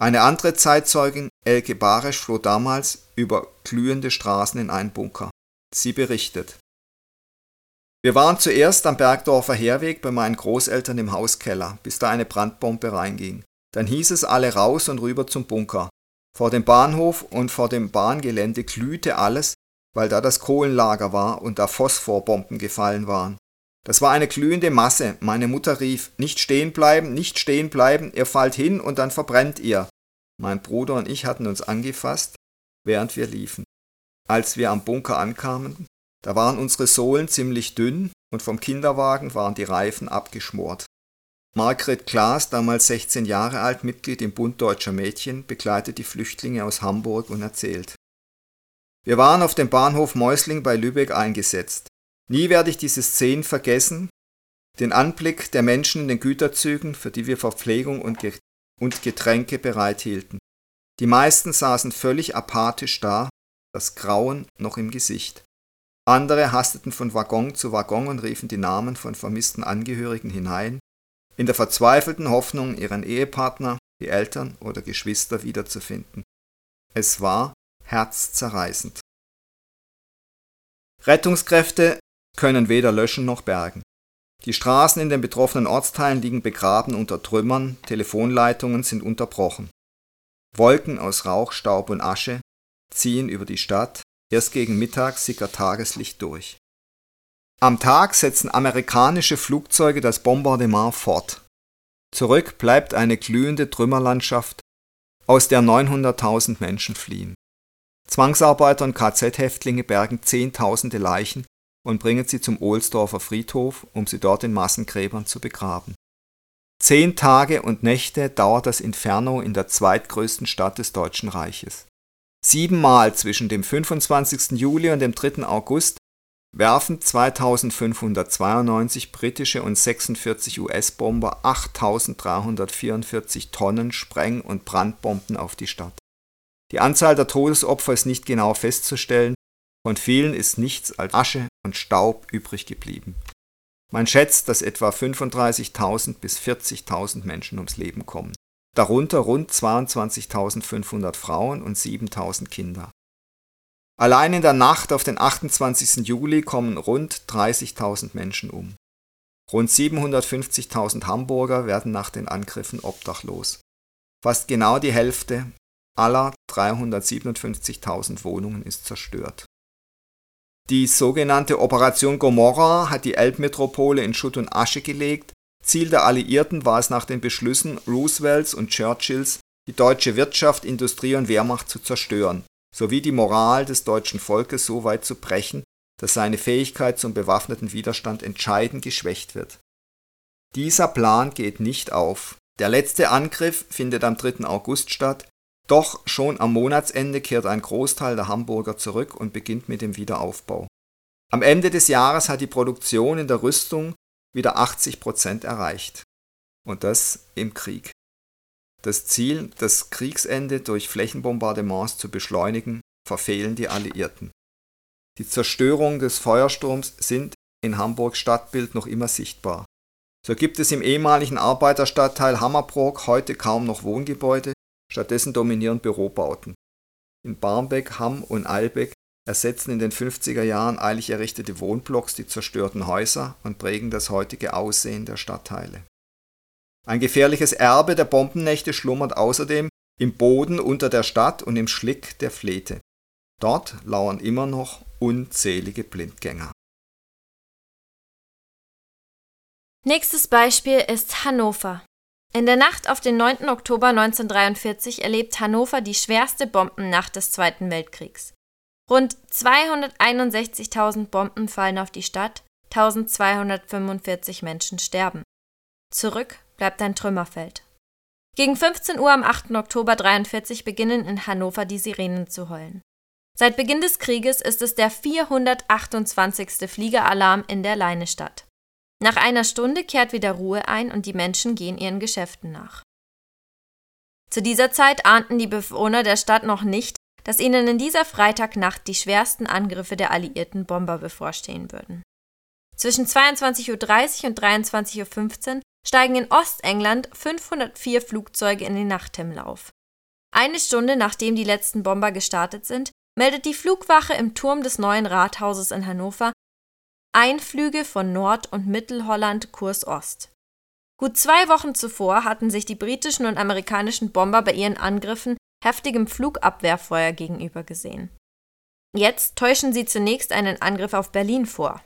Speaker 2: Eine andere Zeitzeugin, Elke Baresch, floh damals über glühende Straßen in einen Bunker. Sie berichtet. Wir waren zuerst am Bergdorfer Herweg bei meinen Großeltern im Hauskeller, bis da eine Brandbombe reinging. Dann hieß es alle raus und rüber zum Bunker. Vor dem Bahnhof und vor dem Bahngelände glühte alles, weil da das Kohlenlager war und da Phosphorbomben gefallen waren. Das war eine glühende Masse. Meine Mutter rief, nicht stehen bleiben, nicht stehen bleiben, ihr fallt hin und dann verbrennt ihr. Mein Bruder und ich hatten uns angefasst, während wir liefen. Als wir am Bunker ankamen, da waren unsere Sohlen ziemlich dünn und vom Kinderwagen waren die Reifen abgeschmort. Margret Klaas, damals 16 Jahre alt, Mitglied im Bund Deutscher Mädchen, begleitet die Flüchtlinge aus Hamburg und erzählt. Wir waren auf dem Bahnhof Meusling bei Lübeck eingesetzt. Nie werde ich diese Szenen vergessen, den Anblick der Menschen in den Güterzügen, für die wir Verpflegung und, Getränke bereithielten. Die meisten saßen völlig apathisch da, das Grauen noch im Gesicht. Andere hasteten von Waggon zu Waggon und riefen die Namen von vermissten Angehörigen hinein, in der verzweifelten Hoffnung, ihren Ehepartner, die Eltern oder Geschwister wiederzufinden. Es war herzzerreißend. Rettungskräfte können weder löschen noch bergen. Die Straßen in den betroffenen Ortsteilen liegen begraben unter Trümmern, Telefonleitungen sind unterbrochen. Wolken aus Rauch, Staub und Asche ziehen über die Stadt, erst gegen Mittag sickert Tageslicht durch. Am Tag setzen amerikanische Flugzeuge das Bombardement fort. Zurück bleibt eine glühende Trümmerlandschaft, aus der 900.000 Menschen fliehen. Zwangsarbeiter und KZ-Häftlinge bergen Zehntausende Leichen und bringen sie zum Ohlsdorfer Friedhof, um sie dort in Massengräbern zu begraben. Zehn Tage und Nächte dauert das Inferno in der zweitgrößten Stadt des Deutschen Reiches. Siebenmal zwischen dem 25. Juli und dem 3. August werfen 2592 britische und 46 US-Bomber 8344 Tonnen Spreng- und Brandbomben auf die Stadt. Die Anzahl der Todesopfer ist nicht genau festzustellen, von vielen ist nichts als Asche und Staub übrig geblieben. Man schätzt, dass etwa 35.000 bis 40.000 Menschen ums Leben kommen, darunter rund 22.500 Frauen und 7.000 Kinder. Allein in der Nacht auf den 28. Juli kommen rund 30.000 Menschen um. Rund 750.000 Hamburger werden nach den Angriffen obdachlos. Fast genau die Hälfte aller 357.000 Wohnungen ist zerstört. Die sogenannte Operation Gomorrah hat die Elbmetropole in Schutt und Asche gelegt. Ziel der Alliierten war es nach den Beschlüssen Roosevelts und Churchills, die deutsche Wirtschaft, Industrie und Wehrmacht zu zerstören, sowie die Moral des deutschen Volkes so weit zu brechen, dass seine Fähigkeit zum bewaffneten Widerstand entscheidend geschwächt wird. Dieser Plan geht nicht auf. Der letzte Angriff findet am 3. August statt, doch schon am Monatsende kehrt ein Großteil der Hamburger zurück und beginnt mit dem Wiederaufbau. Am Ende des Jahres hat die Produktion in der Rüstung wieder 80 Prozent erreicht. Und das im Krieg. Das Ziel, das Kriegsende durch Flächenbombardements zu beschleunigen, verfehlen die Alliierten. Die Zerstörung des Feuersturms sind in Hamburgs Stadtbild noch immer sichtbar. So gibt es im ehemaligen Arbeiterstadtteil Hammerbrook heute kaum noch Wohngebäude, Stattdessen dominieren Bürobauten. In Barmbek, Hamm und Eilbeck ersetzen in den 50er Jahren eilig errichtete Wohnblocks die zerstörten Häuser und prägen das heutige Aussehen der Stadtteile. Ein gefährliches Erbe der Bombennächte schlummert außerdem im Boden unter der Stadt und im Schlick der Flete. Dort lauern immer noch unzählige Blindgänger.
Speaker 1: Nächstes Beispiel ist Hannover. In der Nacht auf den 9. Oktober 1943 erlebt Hannover die schwerste Bombennacht des Zweiten Weltkriegs. Rund 261.000 Bomben fallen auf die Stadt, 1245 Menschen sterben. Zurück bleibt ein Trümmerfeld. Gegen 15 Uhr am 8. Oktober 1943 beginnen in Hannover die Sirenen zu heulen. Seit Beginn des Krieges ist es der 428. Fliegeralarm in der Leinestadt. Nach einer Stunde kehrt wieder Ruhe ein und die Menschen gehen ihren Geschäften nach. Zu dieser Zeit ahnten die Bewohner der Stadt noch nicht, dass ihnen in dieser Freitagnacht die schwersten Angriffe der alliierten Bomber bevorstehen würden. Zwischen 22.30 Uhr und 23.15 Uhr steigen in Ostengland 504 Flugzeuge in den Nachthimmel auf. Eine Stunde nachdem die letzten Bomber gestartet sind, meldet die Flugwache im Turm des neuen Rathauses in Hannover Einflüge von Nord- und Mittelholland Kurs Ost. Gut zwei Wochen zuvor hatten sich die britischen und amerikanischen Bomber bei ihren Angriffen heftigem Flugabwehrfeuer gegenüber gesehen. Jetzt täuschen sie zunächst einen Angriff auf Berlin vor.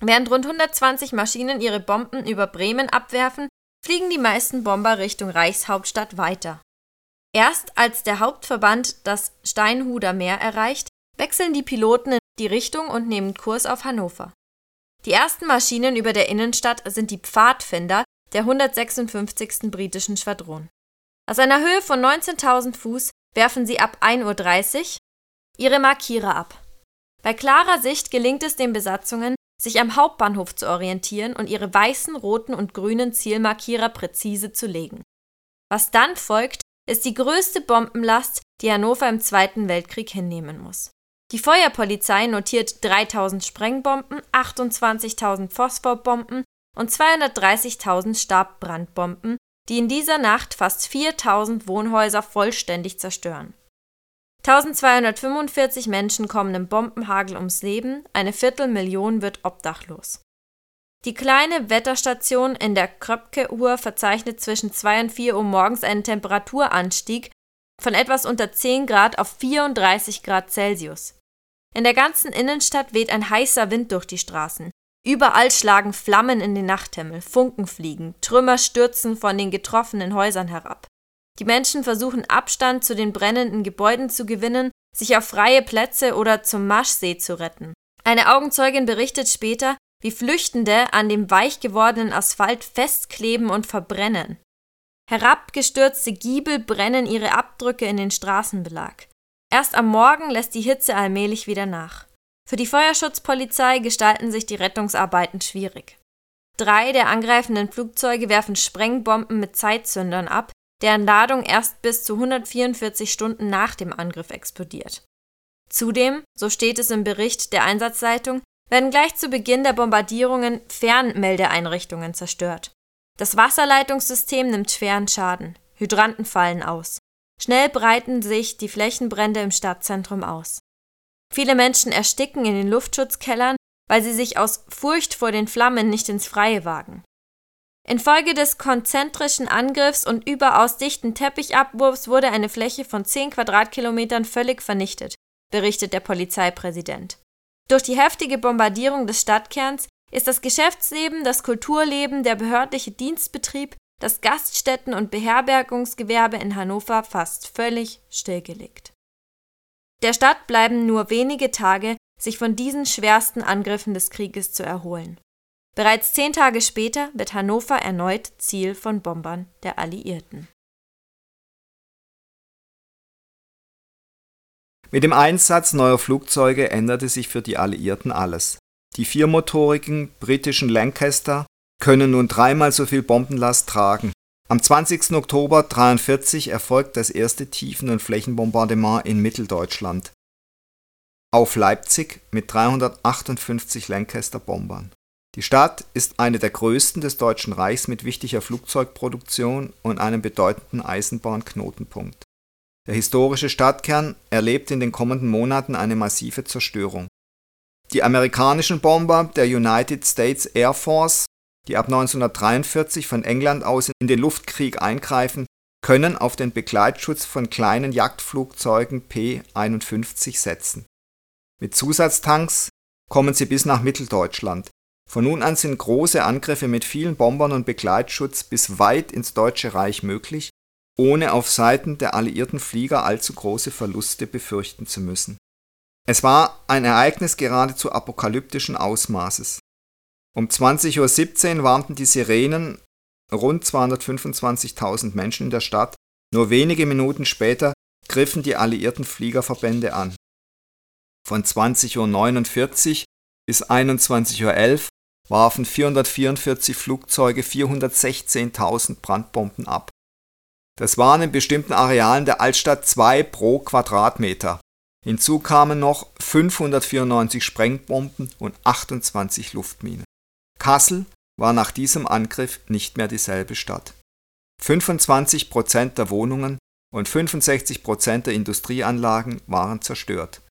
Speaker 1: Während rund 120 Maschinen ihre Bomben über Bremen abwerfen, fliegen die meisten Bomber Richtung Reichshauptstadt weiter. Erst als der Hauptverband das Steinhuder Meer erreicht, wechseln die Piloten in die Richtung und nehmen Kurs auf Hannover. Die ersten Maschinen über der Innenstadt sind die Pfadfinder der 156. britischen Schwadron. Aus einer Höhe von 19.000 Fuß werfen sie ab 1.30 Uhr ihre Markierer ab. Bei klarer Sicht gelingt es den Besatzungen, sich am Hauptbahnhof zu orientieren und ihre weißen, roten und grünen Zielmarkierer präzise zu legen. Was dann folgt, ist die größte Bombenlast, die Hannover im Zweiten Weltkrieg hinnehmen muss. Die Feuerpolizei notiert 3000 Sprengbomben, 28.000 Phosphorbomben und 230.000 Stabbrandbomben, die in dieser Nacht fast 4000 Wohnhäuser vollständig zerstören. 1245 Menschen kommen im Bombenhagel ums Leben, eine Viertelmillion wird obdachlos. Die kleine Wetterstation in der Kröpke-Uhr verzeichnet zwischen 2 und 4 Uhr morgens einen Temperaturanstieg von etwas unter 10 Grad auf 34 Grad Celsius. In der ganzen Innenstadt weht ein heißer Wind durch die Straßen. Überall schlagen Flammen in den Nachthimmel, Funken fliegen, Trümmer stürzen von den getroffenen Häusern herab. Die Menschen versuchen Abstand zu den brennenden Gebäuden zu gewinnen, sich auf freie Plätze oder zum Marschsee zu retten. Eine Augenzeugin berichtet später, wie Flüchtende an dem weich gewordenen Asphalt festkleben und verbrennen. Herabgestürzte Giebel brennen ihre Abdrücke in den Straßenbelag. Erst am Morgen lässt die Hitze allmählich wieder nach. Für die Feuerschutzpolizei gestalten sich die Rettungsarbeiten schwierig. Drei der angreifenden Flugzeuge werfen Sprengbomben mit Zeitzündern ab, deren Ladung erst bis zu 144 Stunden nach dem Angriff explodiert. Zudem, so steht es im Bericht der Einsatzleitung, werden gleich zu Beginn der Bombardierungen Fernmeldeeinrichtungen zerstört. Das Wasserleitungssystem nimmt schweren Schaden. Hydranten fallen aus. Schnell breiten sich die Flächenbrände im Stadtzentrum aus. Viele Menschen ersticken in den Luftschutzkellern, weil sie sich aus Furcht vor den Flammen nicht ins Freie wagen. Infolge des konzentrischen Angriffs und überaus dichten Teppichabwurfs wurde eine Fläche von 10 Quadratkilometern völlig vernichtet, berichtet der Polizeipräsident. Durch die heftige Bombardierung des Stadtkerns ist das Geschäftsleben, das Kulturleben, der behördliche Dienstbetrieb, das Gaststätten- und Beherbergungsgewerbe in Hannover fast völlig stillgelegt. Der Stadt bleiben nur wenige Tage, sich von diesen schwersten Angriffen des Krieges zu erholen. Bereits zehn Tage später wird Hannover erneut Ziel von Bombern der Alliierten.
Speaker 2: Mit dem Einsatz neuer Flugzeuge änderte sich für die Alliierten alles. Die viermotorigen britischen Lancaster können nun dreimal so viel Bombenlast tragen. Am 20. Oktober 1943 erfolgt das erste Tiefen- und Flächenbombardement in Mitteldeutschland auf Leipzig mit 358 Lancaster-Bombern. Die Stadt ist eine der größten des Deutschen Reichs mit wichtiger Flugzeugproduktion und einem bedeutenden Eisenbahnknotenpunkt. Der historische Stadtkern erlebt in den kommenden Monaten eine massive Zerstörung. Die amerikanischen Bomber der United States Air Force, die ab 1943 von England aus in den Luftkrieg eingreifen, können auf den Begleitschutz von kleinen Jagdflugzeugen P-51 setzen. Mit Zusatztanks kommen sie bis nach Mitteldeutschland. Von nun an sind große Angriffe mit vielen Bombern und Begleitschutz bis weit ins Deutsche Reich möglich ohne auf Seiten der alliierten Flieger allzu große Verluste befürchten zu müssen. Es war ein Ereignis geradezu apokalyptischen Ausmaßes. Um 20.17 Uhr warnten die Sirenen rund 225.000 Menschen in der Stadt, nur wenige Minuten später griffen die alliierten Fliegerverbände an. Von 20.49 Uhr bis 21.11 Uhr warfen 444 Flugzeuge 416.000 Brandbomben ab. Das waren in bestimmten Arealen der Altstadt zwei pro Quadratmeter. Hinzu kamen noch 594 Sprengbomben und 28 Luftminen. Kassel war nach diesem Angriff nicht mehr dieselbe Stadt. 25 Prozent der Wohnungen und 65 Prozent der Industrieanlagen waren zerstört.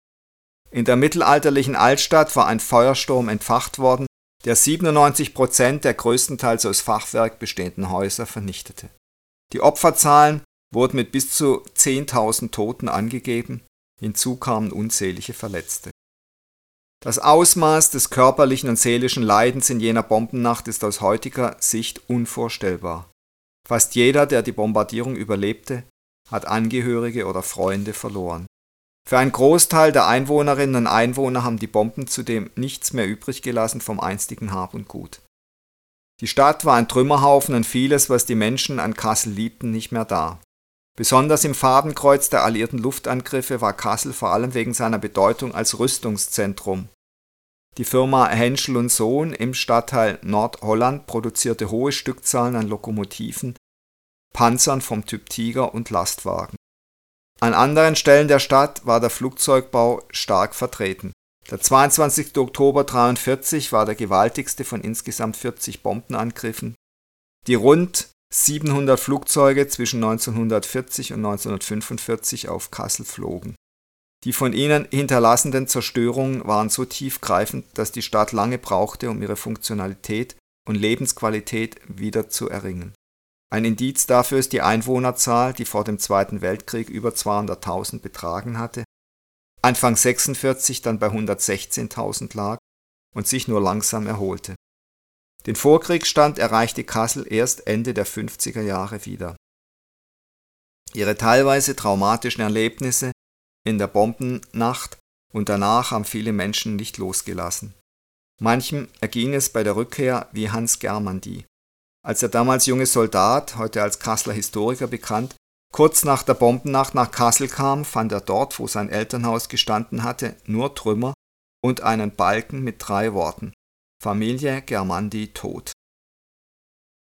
Speaker 2: In der mittelalterlichen Altstadt war ein Feuersturm entfacht worden, der 97 Prozent der größtenteils aus Fachwerk bestehenden Häuser vernichtete. Die Opferzahlen wurden mit bis zu 10.000 Toten angegeben, hinzu kamen unzählige Verletzte Das Ausmaß des körperlichen und seelischen Leidens in jener Bombennacht ist aus heutiger Sicht unvorstellbar. Fast jeder, der die Bombardierung überlebte, hat Angehörige oder Freunde verloren. Für einen Großteil der Einwohnerinnen und Einwohner haben die Bomben zudem nichts mehr übrig gelassen vom einstigen Hab und Gut. Die Stadt war ein Trümmerhaufen und vieles, was die Menschen an Kassel liebten, nicht mehr da. Besonders im Fadenkreuz der alliierten Luftangriffe war Kassel vor allem wegen seiner Bedeutung als Rüstungszentrum. Die Firma Henschel und Sohn im Stadtteil Nordholland produzierte hohe Stückzahlen an Lokomotiven, Panzern vom Typ Tiger und Lastwagen. An anderen Stellen der Stadt war der Flugzeugbau stark vertreten. Der 22. Oktober 1943 war der gewaltigste von insgesamt 40 Bombenangriffen, die rund 700 Flugzeuge zwischen 1940 und 1945 auf Kassel flogen. Die von ihnen hinterlassenen Zerstörungen waren so tiefgreifend, dass die Stadt lange brauchte, um ihre Funktionalität und Lebensqualität wieder zu erringen. Ein Indiz dafür ist die Einwohnerzahl, die vor dem Zweiten Weltkrieg über 200.000 betragen hatte, Anfang 46 dann bei 116.000 lag und sich nur langsam erholte. Den Vorkriegsstand erreichte Kassel erst Ende der 50er Jahre wieder. Ihre teilweise traumatischen Erlebnisse in der Bombennacht und danach haben viele Menschen nicht losgelassen. Manchem erging es bei der Rückkehr wie Hans Germandi. Als der damals junge Soldat, heute als Kasseler Historiker bekannt, kurz nach der Bombennacht nach Kassel kam, fand er dort, wo sein Elternhaus gestanden hatte, nur Trümmer und einen Balken mit drei Worten Familie Germandi tot.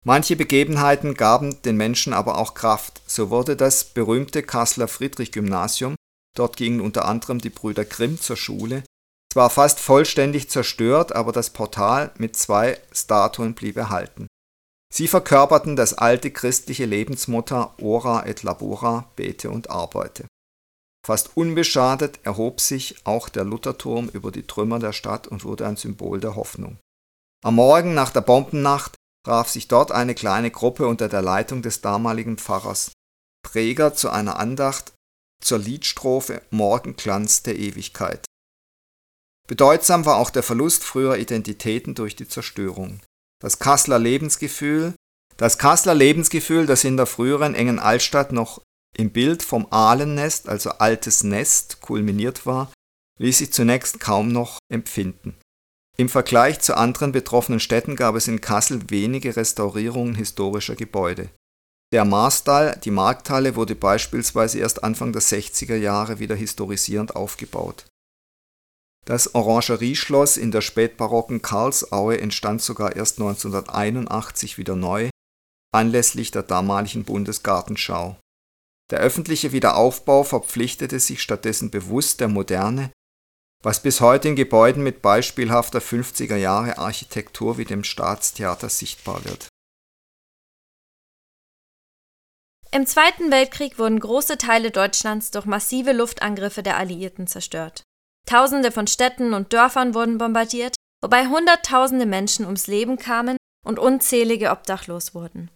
Speaker 2: Manche Begebenheiten gaben den Menschen aber auch Kraft. So wurde das berühmte Kasseler Friedrich-Gymnasium, dort gingen unter anderem die Brüder Grimm zur Schule, zwar fast vollständig zerstört, aber das Portal mit zwei Statuen blieb erhalten. Sie verkörperten das alte christliche Lebensmotto Ora et labora, bete und arbeite. Fast unbeschadet erhob sich auch der Lutherturm über die Trümmer der Stadt und wurde ein Symbol der Hoffnung. Am Morgen nach der Bombennacht traf sich dort eine kleine Gruppe unter der Leitung des damaligen Pfarrers Präger zu einer Andacht zur Liedstrophe Morgenglanz der Ewigkeit. Bedeutsam war auch der Verlust früherer Identitäten durch die Zerstörung. Das Kasseler Lebensgefühl, das Kasseler Lebensgefühl, das in der früheren engen Altstadt noch im Bild vom Ahlennest, also altes Nest, kulminiert war, ließ sich zunächst kaum noch empfinden. Im Vergleich zu anderen betroffenen Städten gab es in Kassel wenige Restaurierungen historischer Gebäude. Der Marstall, die Markthalle, wurde beispielsweise erst Anfang der 60er Jahre wieder historisierend aufgebaut. Das Orangerieschloss in der spätbarocken Karlsaue entstand sogar erst 1981 wieder neu, anlässlich der damaligen Bundesgartenschau der öffentliche Wiederaufbau verpflichtete sich stattdessen bewusst der Moderne, was bis heute in Gebäuden mit beispielhafter 50er Jahre Architektur wie dem Staatstheater sichtbar wird.
Speaker 1: Im Zweiten Weltkrieg wurden große Teile Deutschlands durch massive Luftangriffe der Alliierten zerstört. Tausende von Städten und Dörfern wurden bombardiert, wobei Hunderttausende Menschen ums Leben kamen und unzählige obdachlos wurden.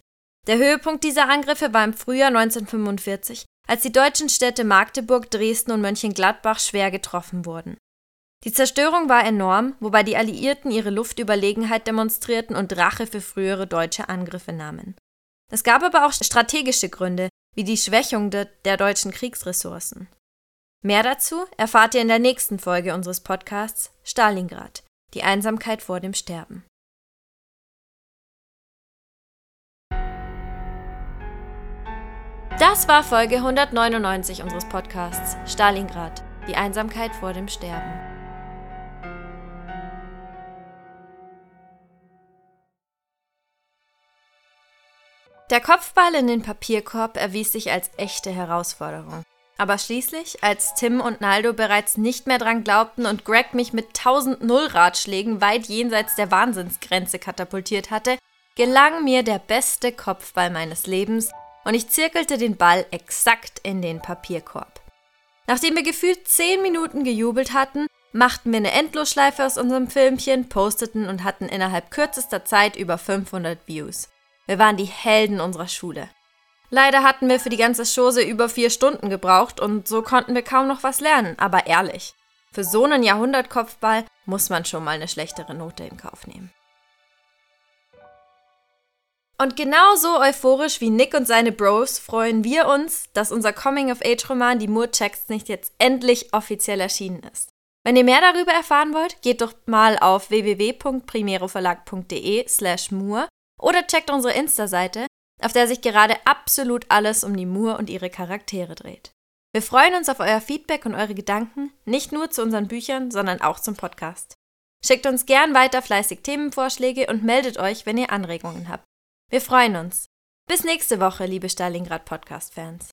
Speaker 1: Der Höhepunkt dieser Angriffe war im Frühjahr 1945, als die deutschen Städte Magdeburg, Dresden und Mönchengladbach schwer getroffen wurden. Die Zerstörung war enorm, wobei die Alliierten ihre Luftüberlegenheit demonstrierten und Rache für frühere deutsche Angriffe nahmen. Es gab aber auch strategische Gründe, wie die Schwächung de der deutschen Kriegsressourcen. Mehr dazu erfahrt ihr in der nächsten Folge unseres Podcasts Stalingrad, die Einsamkeit vor dem Sterben. Das war Folge 199 unseres Podcasts Stalingrad, die Einsamkeit vor dem Sterben. Der Kopfball in den Papierkorb erwies sich als echte Herausforderung. Aber schließlich, als Tim und Naldo bereits nicht mehr dran glaubten und Greg mich mit 1000 Null-Ratschlägen weit jenseits der Wahnsinnsgrenze katapultiert hatte, gelang mir der beste Kopfball meines Lebens und ich zirkelte den Ball exakt in den Papierkorb. Nachdem wir gefühlt 10 Minuten gejubelt hatten, machten wir eine Endlosschleife aus unserem Filmchen, posteten und hatten innerhalb kürzester Zeit über 500 Views. Wir waren die Helden unserer Schule. Leider hatten wir für die ganze Chose über vier Stunden gebraucht und so konnten wir kaum noch was lernen, aber ehrlich. Für so einen Jahrhundertkopfball muss man schon mal eine schlechtere Note in Kauf nehmen. Und genauso euphorisch wie Nick und seine Bros freuen wir uns, dass unser Coming-of-Age-Roman Die Moore Checks nicht jetzt endlich offiziell erschienen ist. Wenn ihr mehr darüber erfahren wollt, geht doch mal auf www.primeroverlag.de slash Moore oder checkt unsere Insta-Seite, auf der sich gerade absolut alles um die Moore und ihre Charaktere dreht. Wir freuen uns auf euer Feedback und eure Gedanken, nicht nur zu unseren Büchern, sondern auch zum Podcast. Schickt uns gern weiter fleißig Themenvorschläge und meldet euch, wenn ihr Anregungen habt. Wir freuen uns. Bis nächste Woche, liebe Stalingrad Podcast-Fans.